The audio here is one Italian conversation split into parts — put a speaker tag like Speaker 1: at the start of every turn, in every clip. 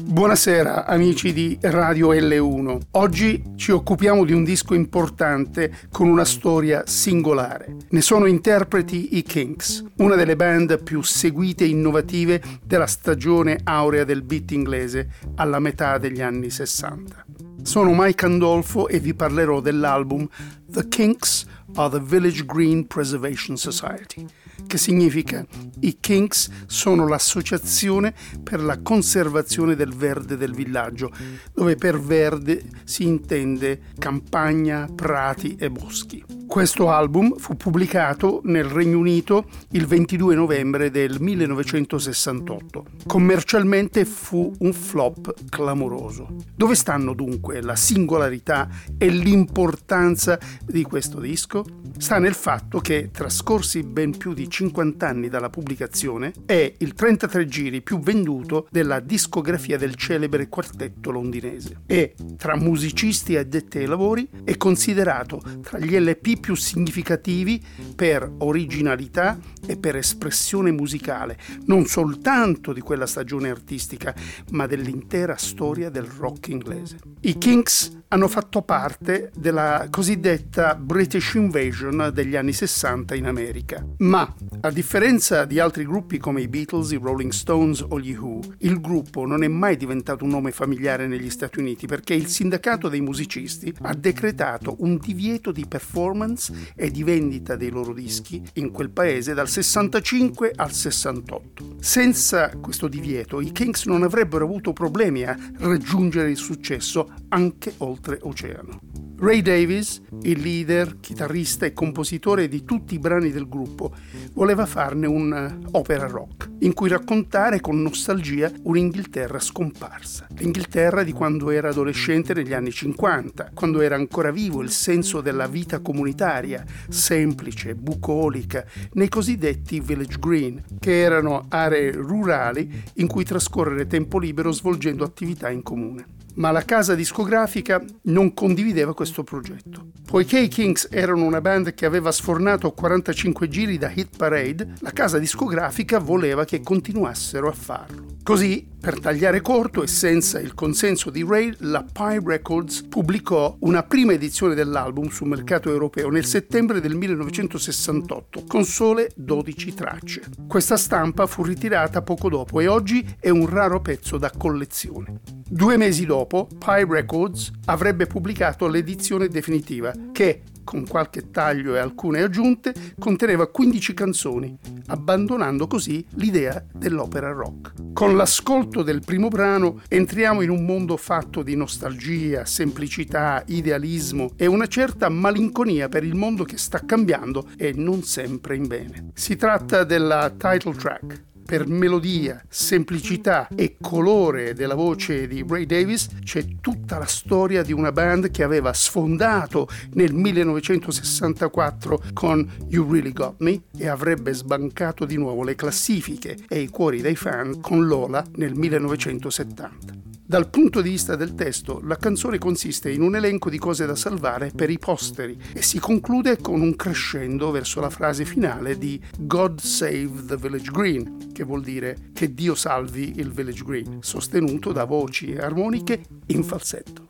Speaker 1: Buonasera amici di Radio L1. Oggi ci occupiamo di un disco importante con una storia singolare. Ne sono interpreti i Kinks, una delle band più seguite e innovative della stagione aurea del beat inglese alla metà degli anni 60. Sono Mike Andolfo e vi parlerò dell'album The Kinks are the Village Green Preservation Society che significa i Kinks sono l'associazione per la conservazione del verde del villaggio, dove per verde si intende campagna, prati e boschi. Questo album fu pubblicato nel Regno Unito il 22 novembre del 1968. Commercialmente fu un flop clamoroso. Dove stanno dunque la singolarità e l'importanza di questo disco? Sta nel fatto che, trascorsi ben più di 50 anni dalla pubblicazione, è il 33 giri più venduto della discografia del celebre quartetto londinese e, tra musicisti e addetti ai lavori, è considerato tra gli LP più significativi per originalità e per espressione musicale, non soltanto di quella stagione artistica, ma dell'intera storia del rock inglese. I Kinks hanno fatto parte della cosiddetta British Invasion degli anni 60 in America, ma a differenza di altri gruppi come i Beatles, i Rolling Stones o gli Who, il gruppo non è mai diventato un nome familiare negli Stati Uniti perché il sindacato dei musicisti ha decretato un divieto di performance e di vendita dei loro dischi in quel paese dal 65 al 68. Senza questo divieto i Kings non avrebbero avuto problemi a raggiungere il successo anche oltre oceano. Ray Davis, il leader, chitarrista e compositore di tutti i brani del gruppo, voleva farne un'opera rock in cui raccontare con nostalgia un'Inghilterra scomparsa. L'Inghilterra di quando era adolescente negli anni 50, quando era ancora vivo il senso della vita comunitaria, semplice, bucolica, nei cosiddetti village green, che erano aree rurali in cui trascorrere tempo libero svolgendo attività in comune ma la casa discografica non condivideva questo progetto. Poiché i Kings erano una band che aveva sfornato 45 giri da hit parade, la casa discografica voleva che continuassero a farlo. Così, per tagliare corto e senza il consenso di Ray, la Pie Records pubblicò una prima edizione dell'album sul mercato europeo nel settembre del 1968, con sole 12 tracce. Questa stampa fu ritirata poco dopo e oggi è un raro pezzo da collezione. Due mesi dopo, Pie Records avrebbe pubblicato l'edizione definitiva, che, con qualche taglio e alcune aggiunte, conteneva 15 canzoni, abbandonando così l'idea dell'opera rock. Con l'ascolto del primo brano entriamo in un mondo fatto di nostalgia, semplicità, idealismo e una certa malinconia per il mondo che sta cambiando e non sempre in bene. Si tratta della title track, per melodia, semplicità e colore della voce di Ray Davis c'è tutta la storia di una band che aveva sfondato nel 1964 con You Really Got Me e avrebbe sbancato di nuovo le classifiche e i cuori dei fan con Lola nel 1970. Dal punto di vista del testo, la canzone consiste in un elenco di cose da salvare per i posteri e si conclude con un crescendo verso la frase finale di God Save the Village Green, che vuol dire che Dio salvi il Village Green, sostenuto da voci armoniche in falsetto.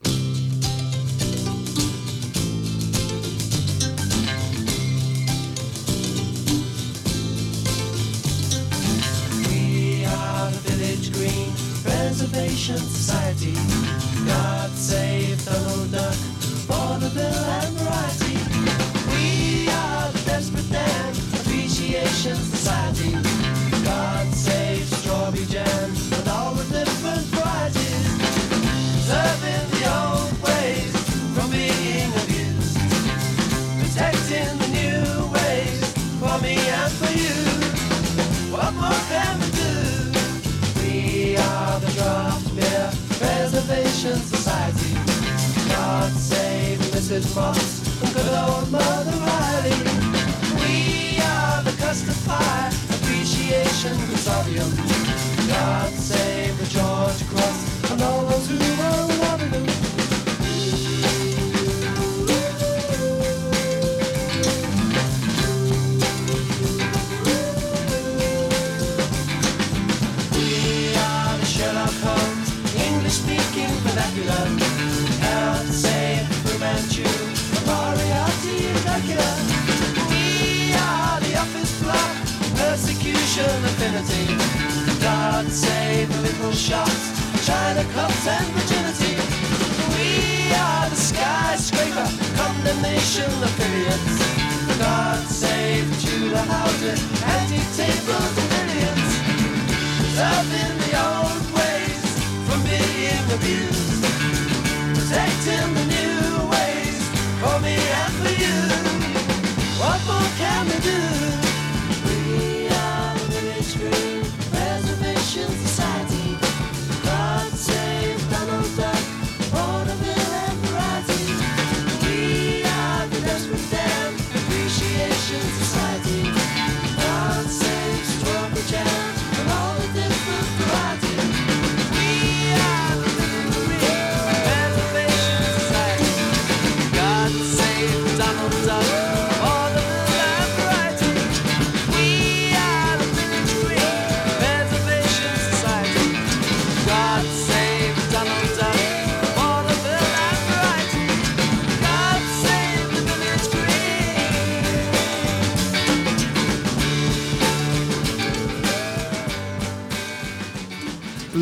Speaker 1: Conservation Society. God save Donald Duck, Vaudeville and variety. We are the Desperate Dan Appreciation Society. Strawberry Jam and all the different varieties. Serving the old ways from being abused. Protecting the new ways for me and for you. What more can we do? We are the Draft Beer Preservation Society. God save Mrs. Moss and good old Mother Riley. We are the custard pie
Speaker 2: and the persecution affinity. God save the little shots, China clubs and virginity. We are the skyscraper, condemnation affiliates. God save Tudor houses, antique tables and billions. Preserving the old ways from being abused.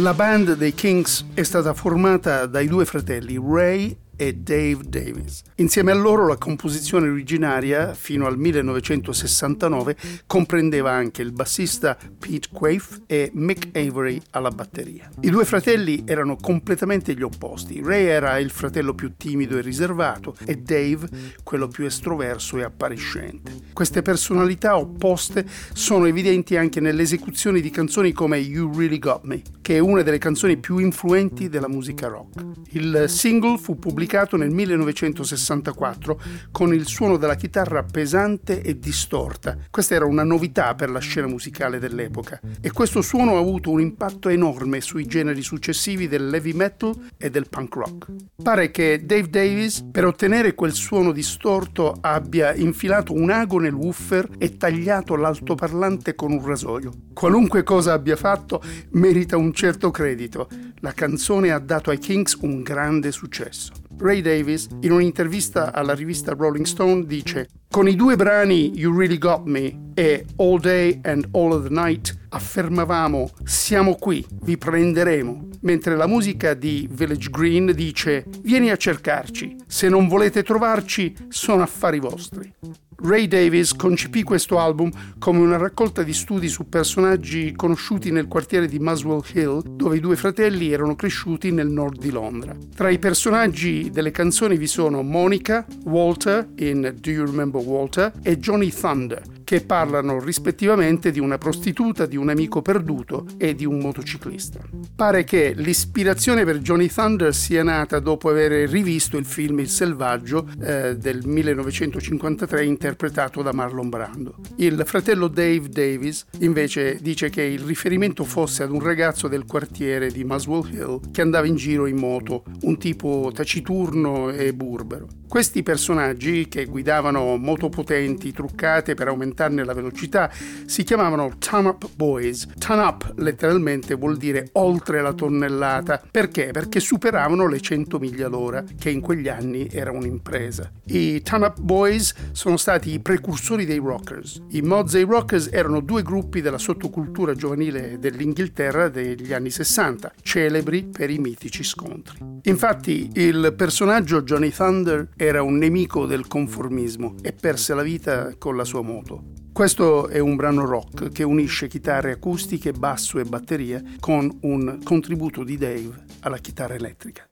Speaker 1: La band dei Kings è stata formata dai due fratelli Ray e Dave Davis. Insieme a loro la composizione originaria, fino al 1969, comprendeva anche il bassista Pete Quaife e Mick Avery alla batteria. I due fratelli erano completamente gli opposti. Ray era il fratello più timido e riservato e Dave quello più estroverso e appariscente. Queste personalità opposte sono evidenti anche nelle esecuzioni di canzoni come You Really Got Me, che è una delle canzoni più influenti della musica rock. Il single fu pubblicato nel 1964 con il suono della chitarra pesante e distorta. Questa era una novità per la scena musicale dell'epoca e questo suono ha avuto un impatto enorme sui generi successivi dell'heavy metal e del punk rock. Pare che Dave Davis per ottenere quel suono distorto abbia infilato un ago nel woofer e tagliato l'altoparlante con un rasoio. Qualunque cosa abbia fatto merita un certo credito. La canzone ha dato ai Kings un grande successo. Ray Davis, in un'intervista alla rivista Rolling Stone, dice: Con i due brani You Really Got Me e All Day and All of the Night affermavamo siamo qui, vi prenderemo, mentre la musica di Village Green dice vieni a cercarci, se non volete trovarci sono affari vostri. Ray Davis concepì questo album come una raccolta di studi su personaggi conosciuti nel quartiere di Muswell Hill, dove i due fratelli erano cresciuti nel nord di Londra. Tra i personaggi delle canzoni vi sono Monica, Walter in Do You Remember Walter e Johnny Thunder, che parlano rispettivamente di una prostituta, di un amico perduto e di un motociclista. Pare che l'ispirazione per Johnny Thunder sia nata dopo aver rivisto il film Il Selvaggio eh, del 1953 interpretato da Marlon Brando. Il fratello Dave Davis invece dice che il riferimento fosse ad un ragazzo del quartiere di Muswell Hill che andava in giro in moto, un tipo taciturno e burbero. Questi personaggi, che guidavano moto potenti truccate per aumentarne la velocità, si chiamavano Ton Up Boys. Ton Up letteralmente vuol dire oltre la tonnellata. Perché? Perché superavano le 100 miglia l'ora, che in quegli anni era un'impresa. I Ton Up Boys sono stati i precursori dei rockers. I Mods e i Rockers erano due gruppi della sottocultura giovanile dell'Inghilterra degli anni 60, celebri per i mitici scontri. Infatti, il personaggio Johnny Thunder era un nemico del conformismo e perse la vita con la sua moto. Questo è un brano rock che unisce chitarre acustiche, basso e batteria con un contributo di Dave alla chitarra elettrica.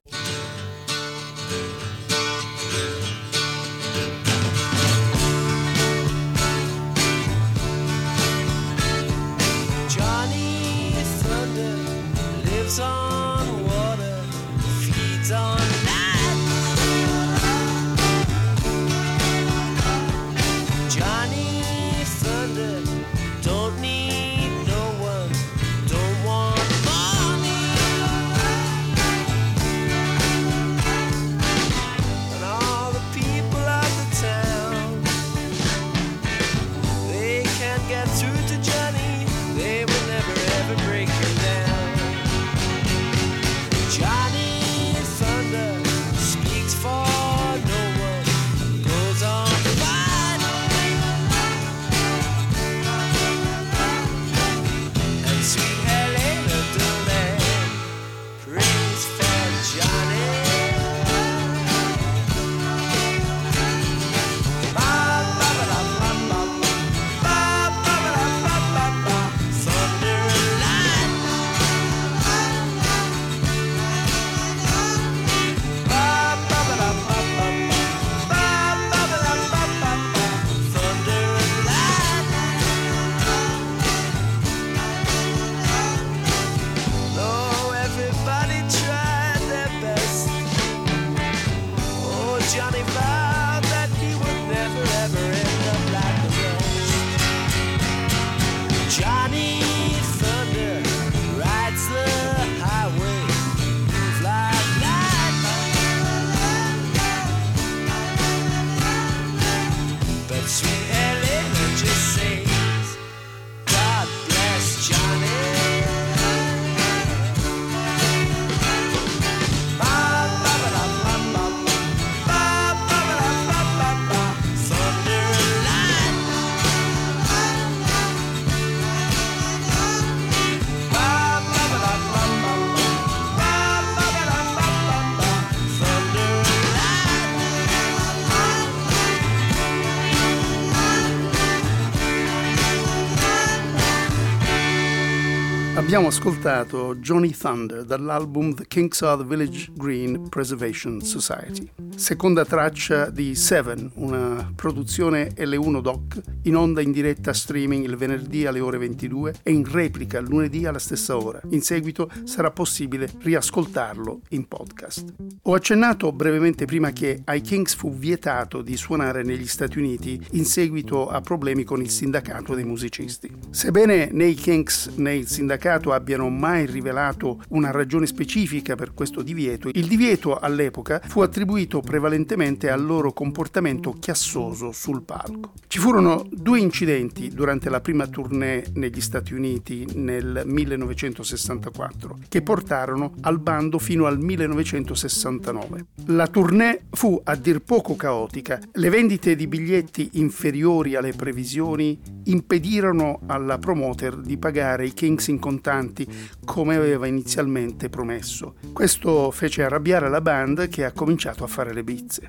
Speaker 1: Abbiamo ascoltato Johnny Thunder dall'album The Kings of the Village Green Preservation Society, seconda traccia di Seven, una produzione L1 Doc in onda in diretta streaming il venerdì alle ore 22 e in replica lunedì alla stessa ora. In seguito sarà possibile riascoltarlo in podcast. Ho accennato brevemente prima che ai Kings fu vietato di suonare negli Stati Uniti in seguito a problemi con il sindacato dei musicisti. Sebbene né i Kings né il sindacato abbiano mai rivelato una ragione specifica per questo divieto, il divieto all'epoca fu attribuito prevalentemente al loro comportamento chiassoso sul palco. Ci furono due incidenti durante la prima tournée negli Stati Uniti nel 1964 che portarono al bando fino al 1969. La tournée fu a dir poco caotica. Le vendite di biglietti inferiori alle previsioni impedirono alla promoter di pagare i Kings in contanti come aveva inizialmente promesso. Questo fece arrabbiare la band che ha cominciato a fare le bizze.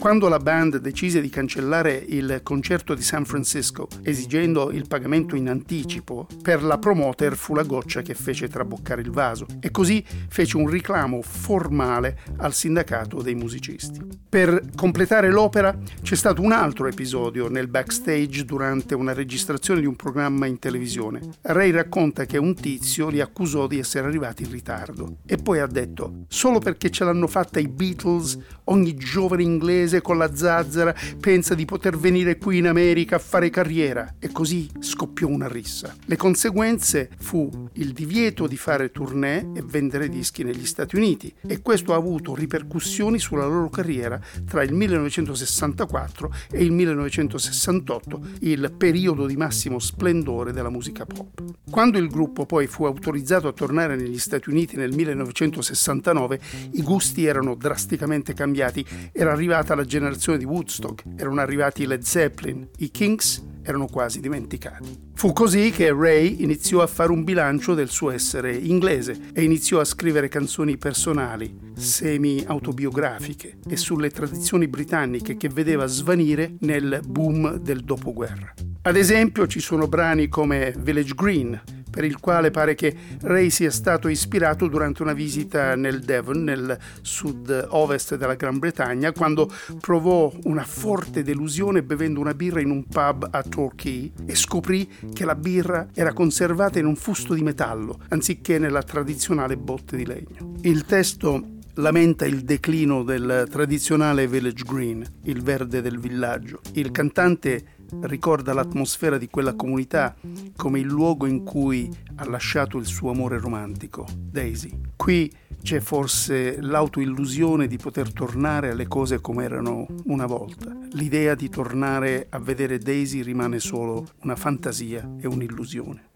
Speaker 1: Quando la band decise di cancellare il concerto di San Francisco, esigendo il pagamento in anticipo, per la promoter fu la goccia che fece traboccare il vaso e così fece un reclamo formale al sindacato dei musicisti. Per completare l'opera c'è stato un altro episodio nel backstage durante una registrazione di un programma in televisione. Ray racconta che un tizio li accusò di essere arrivati in ritardo e poi ha detto solo perché ce l'hanno fatta i Beatles ogni giovane inglese con la zazzera pensa di poter venire qui in America a fare carriera e così scoppiò una rissa. Le conseguenze fu il divieto di fare tournée e vendere dischi negli Stati Uniti e questo ha avuto ripercussioni sulla loro carriera tra il 1964 e il 1968, il periodo di massimo splendore della musica pop. Quando il gruppo poi fu autorizzato a tornare negli Stati Uniti nel 1969, i gusti erano drasticamente cambiati. Era arrivata la generazione di Woodstock, erano arrivati Led Zeppelin, i Kings erano quasi dimenticati. Fu così che Ray iniziò a fare un bilancio del suo essere inglese e iniziò a scrivere canzoni personali, semi-autobiografiche e sulle tradizioni britanniche che vedeva svanire nel boom del dopoguerra. Ad esempio ci sono brani come Village Green, per il quale pare che Ray sia stato ispirato durante una visita nel Devon, nel sud-ovest della Gran Bretagna, quando provò una forte delusione bevendo una birra in un pub a Torquay e scoprì che la birra era conservata in un fusto di metallo, anziché nella tradizionale botte di legno. Il testo lamenta il declino del tradizionale village green, il verde del villaggio. Il cantante ricorda l'atmosfera di quella comunità come il luogo in cui ha lasciato il suo amore romantico, Daisy. Qui c'è forse l'autoillusione di poter tornare alle cose come erano una volta. L'idea di tornare a vedere Daisy rimane solo una fantasia e un'illusione.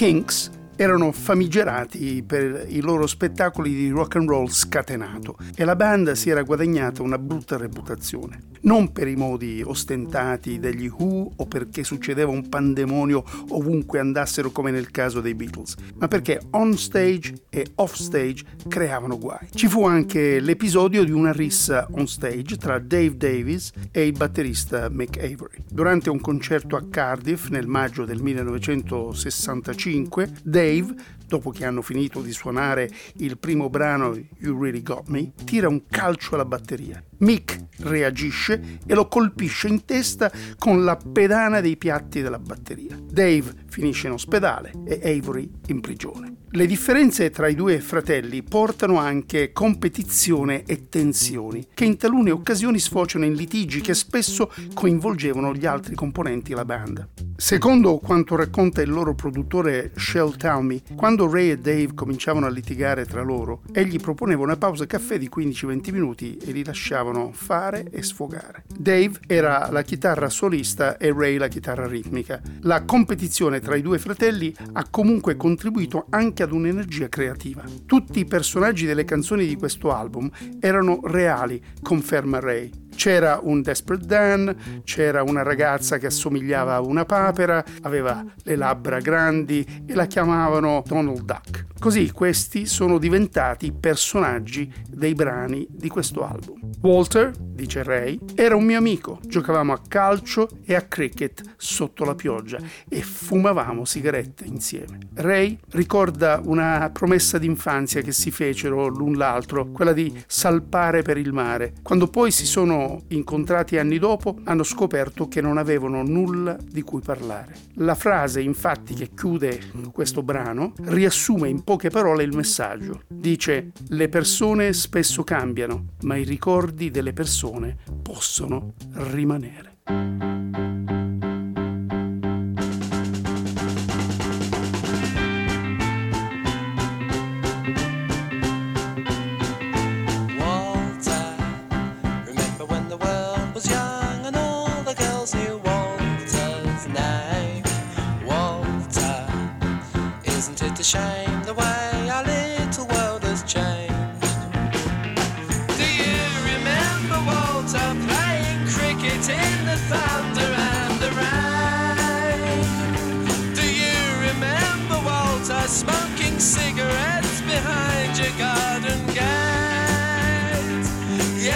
Speaker 1: Kinks erano famigerati per i loro spettacoli di rock and roll scatenato e la band si era guadagnata una brutta reputazione. Non per i modi ostentati degli Who o perché succedeva un pandemonio ovunque andassero come nel caso dei Beatles, ma perché on stage e off stage creavano guai. Ci fu anche l'episodio di una rissa on stage tra Dave Davis e il batterista Mick Avery. Durante un concerto a Cardiff nel maggio del 1965, Dave dopo che hanno finito di suonare il primo brano You Really Got Me, tira un calcio alla batteria. Mick reagisce e lo colpisce in testa con la pedana dei piatti della batteria. Dave finisce in ospedale e Avery in prigione. Le differenze tra i due fratelli portano anche competizione e tensioni, che in talune occasioni sfociano in litigi che spesso coinvolgevano gli altri componenti della band. Secondo quanto racconta il loro produttore Shell Talmy, quando Ray e Dave cominciavano a litigare tra loro, egli proponeva una pausa caffè di 15-20 minuti e li lasciavano fare e sfogare. Dave era la chitarra solista e Ray la chitarra ritmica. La competizione tra i due fratelli ha comunque contribuito anche ad un'energia creativa. Tutti i personaggi delle canzoni di questo album erano reali, conferma Ray. C'era un Desperate Dan, c'era una ragazza che assomigliava a una papera, aveva le labbra grandi e la chiamavano Donald Duck. Così questi sono diventati personaggi dei brani di questo album. Walter, dice Ray, era un mio amico. Giocavamo a calcio e a cricket sotto la pioggia e fumavamo sigarette insieme. Ray ricorda una promessa d'infanzia che si fecero l'un l'altro, quella di salpare per il mare. Quando poi si sono incontrati anni dopo, hanno scoperto che non avevano nulla di cui parlare. La frase, infatti, che chiude questo brano riassume in poche parole il messaggio. Dice: Le persone spesso cambiano, ma i ricordi delle persone possono rimanere.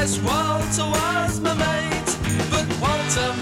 Speaker 2: Yes, Walter was my mate, but Walter,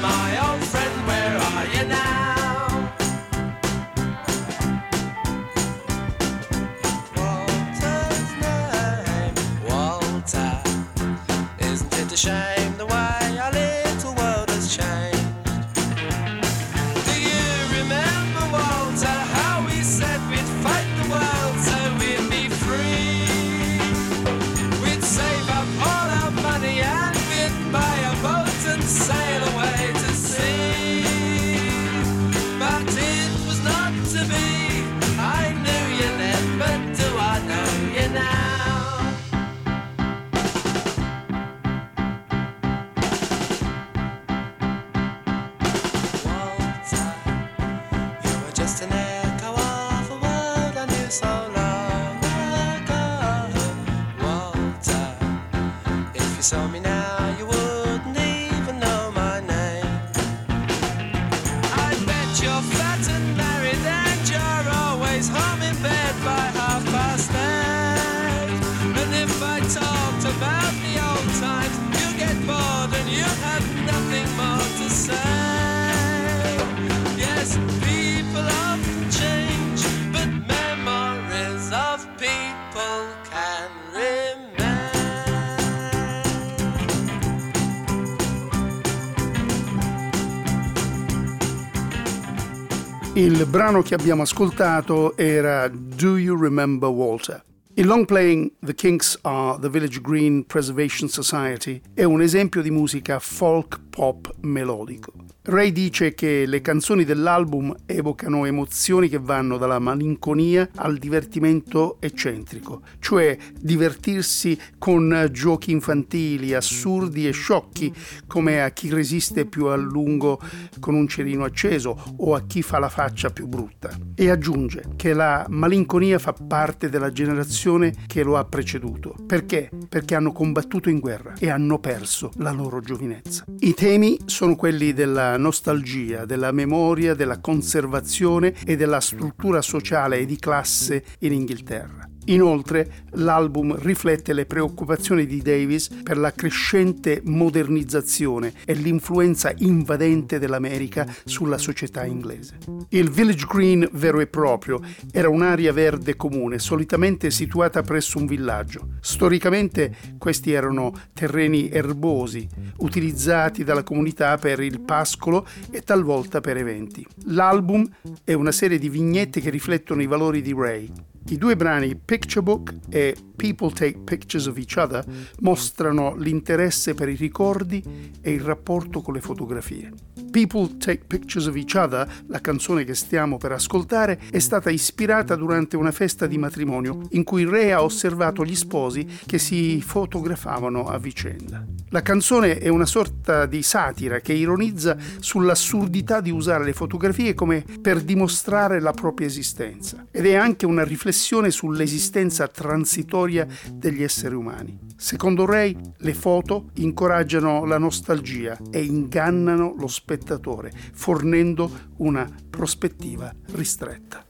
Speaker 1: Il brano che abbiamo ascoltato era Do You Remember Walter? Il long playing The Kinks Are the Village Green Preservation Society è un esempio di musica folk pop melodico. Ray dice che le canzoni dell'album evocano emozioni che vanno dalla malinconia al divertimento eccentrico, cioè divertirsi con giochi infantili, assurdi e sciocchi, come a chi resiste più a lungo con un cerino acceso o a chi fa la faccia più brutta. E aggiunge che la malinconia fa parte della generazione che lo ha preceduto. Perché? Perché hanno combattuto in guerra e hanno perso la loro giovinezza. I temi sono quelli della nostalgia, della memoria, della conservazione e della struttura sociale e di classe in Inghilterra. Inoltre l'album riflette le preoccupazioni di Davis per la crescente modernizzazione e l'influenza invadente dell'America sulla società inglese. Il Village Green vero e proprio era un'area verde comune, solitamente situata presso un villaggio. Storicamente questi erano terreni erbosi, utilizzati dalla comunità per il pascolo e talvolta per eventi. L'album è una serie di vignette che riflettono i valori di Ray, i due brani Picture Book e People Take Pictures of Each Other mostrano l'interesse per i ricordi e il rapporto con le fotografie. People Take Pictures of Each Other, la canzone che stiamo per ascoltare, è stata ispirata durante una festa di matrimonio in cui Ray ha osservato gli sposi che si fotografavano a vicenda. La canzone è una sorta di satira che ironizza sull'assurdità di usare le fotografie come per dimostrare la propria esistenza ed è anche una riflessione sull'esistenza transitoria degli esseri umani. Secondo Ray, le foto incoraggiano la nostalgia e ingannano lo spettatore, fornendo una prospettiva ristretta.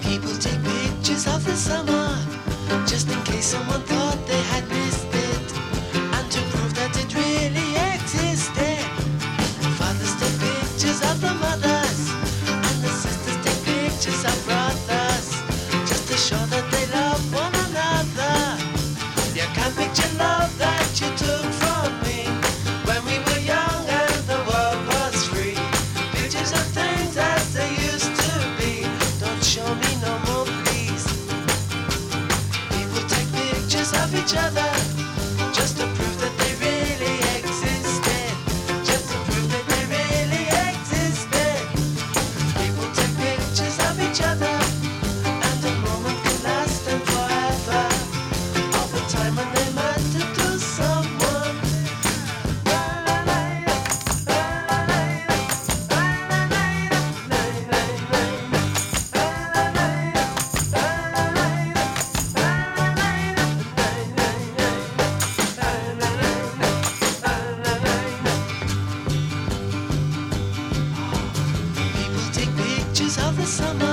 Speaker 2: People take pictures of the summer just in case someone thought they pictures of the summer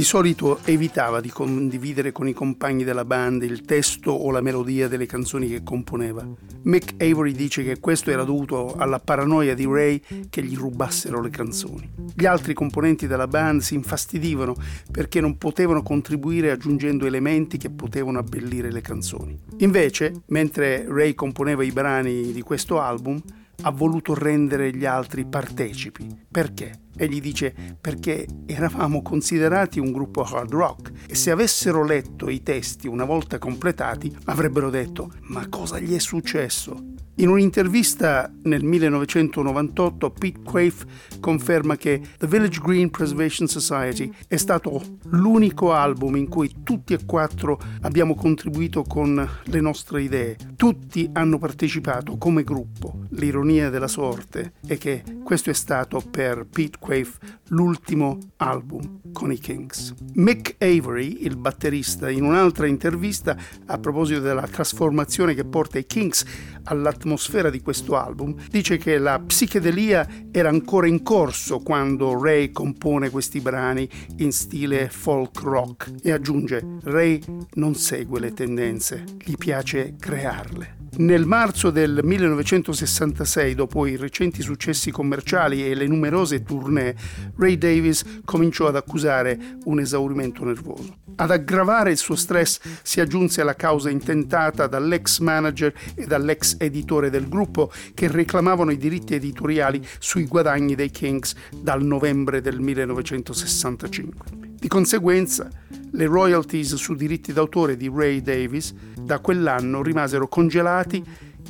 Speaker 1: di solito evitava di condividere con i compagni della band il testo o la melodia delle canzoni che componeva. Mick Avery dice che questo era dovuto alla paranoia di Ray che gli rubassero le canzoni. Gli altri componenti della band si infastidivano perché non potevano contribuire aggiungendo elementi che potevano abbellire le canzoni. Invece, mentre Ray componeva i brani di questo album, ha voluto rendere gli altri partecipi. Perché? Egli dice perché eravamo considerati un gruppo hard rock e se avessero letto i testi una volta completati avrebbero detto ma cosa gli è successo? In un'intervista nel 1998 Pete Quaife conferma che The Village Green Preservation Society è stato l'unico album in cui tutti e quattro abbiamo contribuito con le nostre idee. Tutti hanno partecipato come gruppo. L'ironia della sorte è che Questo è stato per Pete Quaife l'ultimo album con i Kings. Mick Avery, il batterista, in un'altra intervista a proposito della trasformazione che porta i Kings all'atmosfera di questo album, dice che la psichedelia era ancora in corso quando Ray compone questi brani in stile folk rock e aggiunge Ray non segue le tendenze, gli piace crearle. Nel marzo del 1966, dopo i recenti successi commerciali e le numerose tournée, Ray Davis cominciò ad accusare un esaurimento nervoso. Ad aggravare il suo stress si aggiunse la causa intentata dall'ex manager e dall'ex editore del gruppo che reclamavano i diritti editoriali sui guadagni dei Kings dal novembre del 1965. Di conseguenza, le royalties su diritti d'autore di Ray Davis da quell'anno rimasero congelati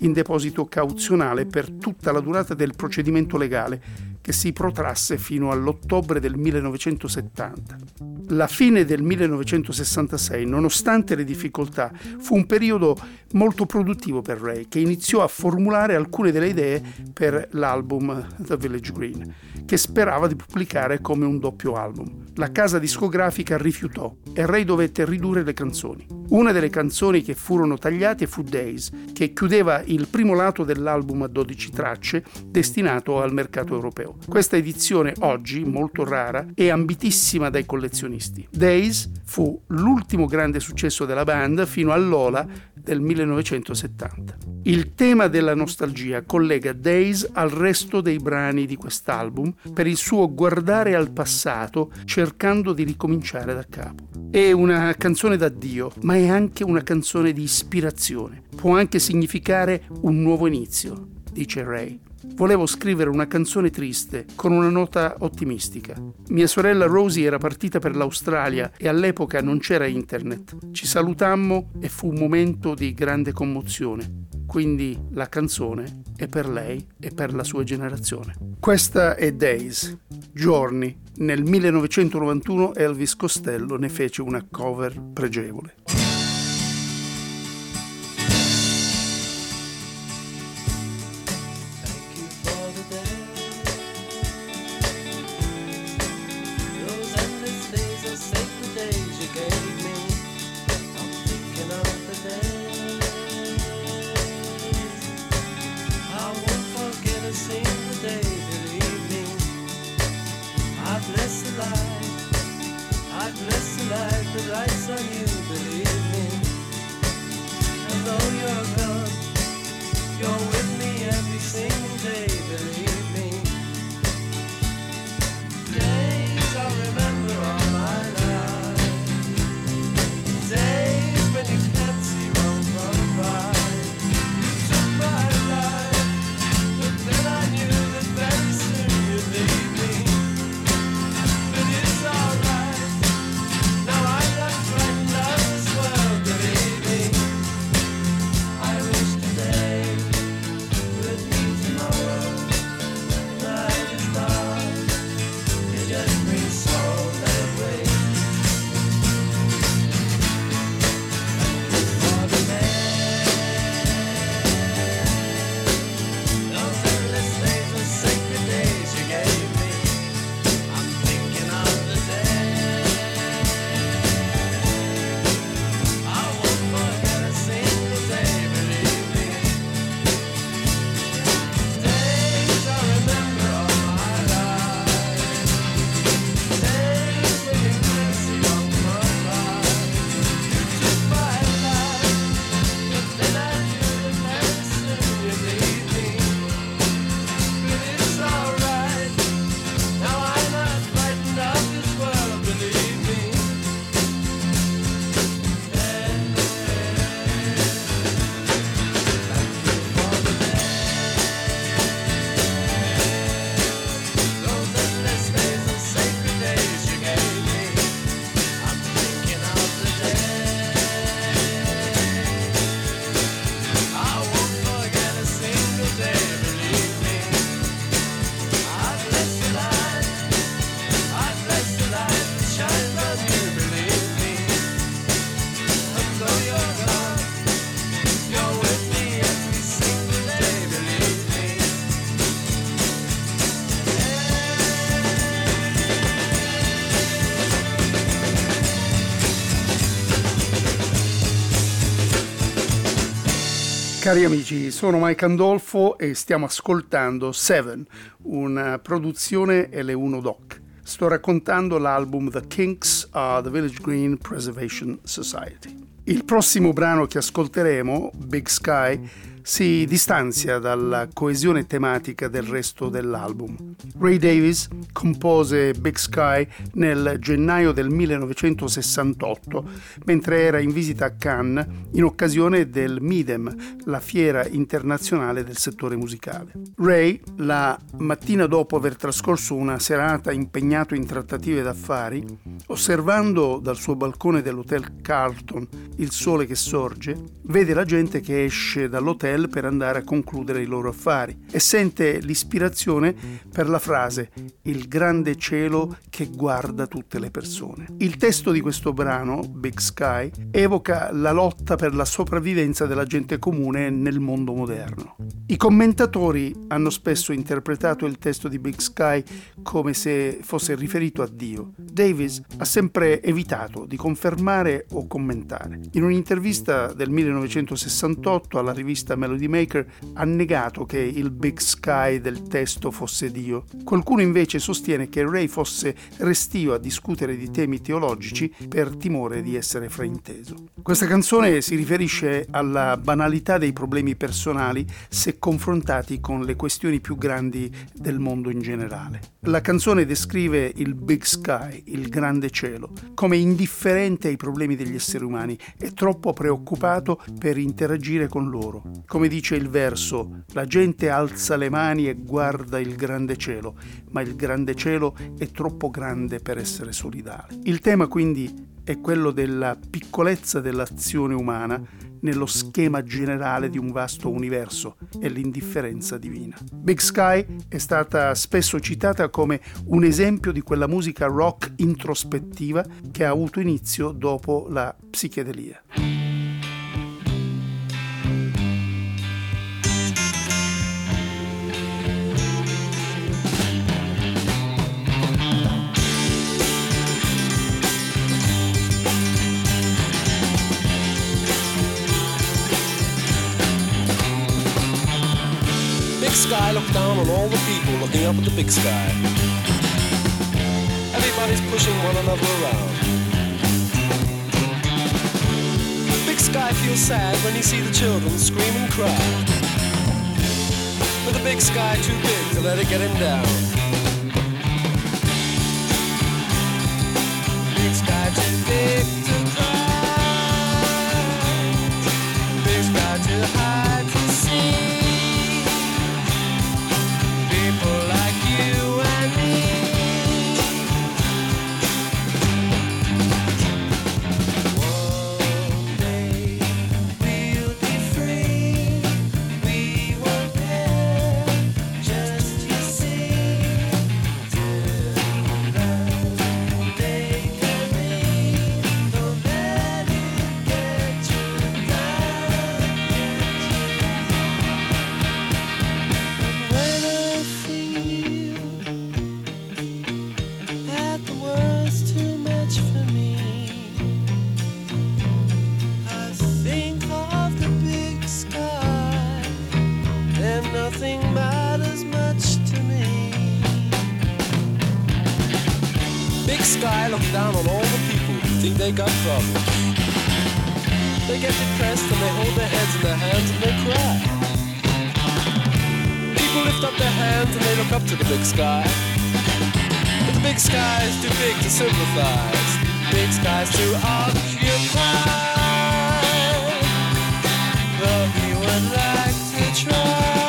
Speaker 1: in deposito cauzionale per tutta la durata del procedimento legale che si protrasse fino all'ottobre del 1970. La fine del 1966, nonostante le difficoltà, fu un periodo molto produttivo per Ray, che iniziò a formulare alcune delle idee per l'album The Village Green, che sperava di pubblicare come un doppio album. La casa discografica rifiutò e Ray dovette ridurre le canzoni. Una delle canzoni che furono tagliate fu Days, che chiudeva il primo lato dell'album a 12 tracce destinato al mercato europeo. Questa edizione oggi, molto rara, è ambitissima dai collezionisti. Days fu l'ultimo grande successo della band fino all'Ola del 1970. Il tema della nostalgia collega Days al resto dei brani di quest'album per il suo guardare al passato cercando di ricominciare da capo. È una canzone d'addio, ma è anche una canzone di ispirazione. Può anche significare un nuovo inizio, dice Ray. Volevo scrivere una canzone triste con una nota ottimistica. Mia sorella Rosie era partita per l'Australia e all'epoca non c'era internet. Ci salutammo e fu un momento di grande commozione. Quindi la canzone è per lei e per la sua generazione. Questa è Days, Giorni. Nel 1991 Elvis Costello ne fece una cover pregevole. Cari amici, sono Mike Andolfo e stiamo ascoltando Seven, una produzione L1 Doc. Sto raccontando l'album The Kinks a The Village Green Preservation Society. Il prossimo brano che ascolteremo, Big Sky, si distanzia dalla coesione tematica del resto dell'album. Ray Davis compose Big Sky nel gennaio del 1968 mentre era in visita a Cannes in occasione del MIDEM, la fiera internazionale del settore musicale. Ray, la mattina dopo aver trascorso una serata impegnato in trattative d'affari, osservando dal suo balcone dell'hotel Carlton il sole che sorge, vede la gente che esce dall'hotel per andare a concludere i loro affari e sente l'ispirazione per la frase il grande cielo che guarda tutte le persone. Il testo di questo brano, Big Sky, evoca la lotta per la sopravvivenza della gente comune nel mondo moderno. I commentatori hanno spesso interpretato il testo di Big Sky come se fosse riferito a Dio. Davis ha sempre evitato di confermare o commentare. In un'intervista del 1968 alla rivista Melody Maker ha negato che il Big Sky del testo fosse Dio. Qualcuno invece sostiene che Ray fosse restio a discutere di temi teologici per timore di essere frainteso. Questa canzone si riferisce alla banalità dei problemi personali se confrontati con le questioni più grandi del mondo in generale. La canzone descrive il Big Sky, il grande cielo, come indifferente ai problemi degli esseri umani e troppo preoccupato per interagire con loro. Come dice il verso, la gente alza le mani e guarda il grande cielo, ma il grande cielo è troppo grande per essere solidale. Il tema quindi è quello della piccolezza dell'azione umana nello schema generale di un vasto universo e l'indifferenza divina. Big Sky è stata spesso citata come un esempio di quella musica rock introspettiva che ha avuto inizio dopo la psichedelia.
Speaker 2: Sky, look down on all the people looking up at the big sky. Everybody's pushing one another around. The big sky feels sad when you see the children scream and cry. But the big sky too big to let it get him down. Big sky too big to Big sky look down on all the people think they got problems. They get depressed and they hold their heads in their hands and they cry. People lift up their hands and they look up to the big sky. But the big sky is too big to sympathize. Big sky's too occupied. Though he would like to try.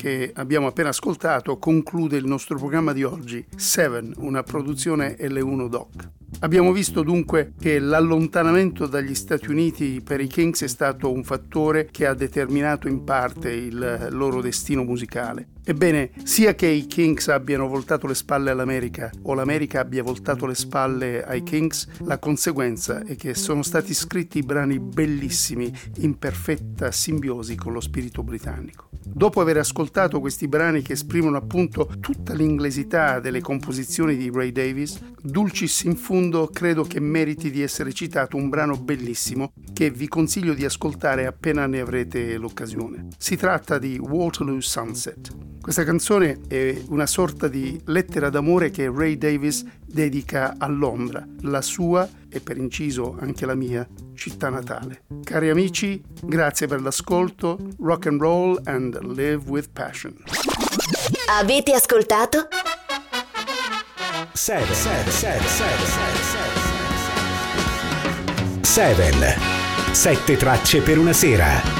Speaker 1: Che abbiamo appena ascoltato conclude il nostro programma di oggi, Seven, una produzione L1 Doc. Abbiamo visto dunque che l'allontanamento dagli Stati Uniti per i Kings è stato un fattore che ha determinato in parte il loro destino musicale. Ebbene, sia che i Kings abbiano voltato le spalle all'America o l'America abbia voltato le spalle ai Kings, la conseguenza è che sono stati scritti brani bellissimi in perfetta simbiosi con lo spirito britannico. Dopo aver ascoltato questi brani che esprimono appunto tutta l'inglesità delle composizioni di Ray Davis, Dulcis in fundo credo che meriti di essere citato un brano bellissimo che vi consiglio di ascoltare appena ne avrete l'occasione. Si tratta di Waterloo Sunset. Questa canzone è una sorta di lettera d'amore che Ray Davis dedica a Londra, la sua e per inciso anche la mia città natale. Cari amici, grazie per l'ascolto, rock and roll and live with passion.
Speaker 3: Avete ascoltato?
Speaker 4: 7 7 7 7 7 7 tracce per una sera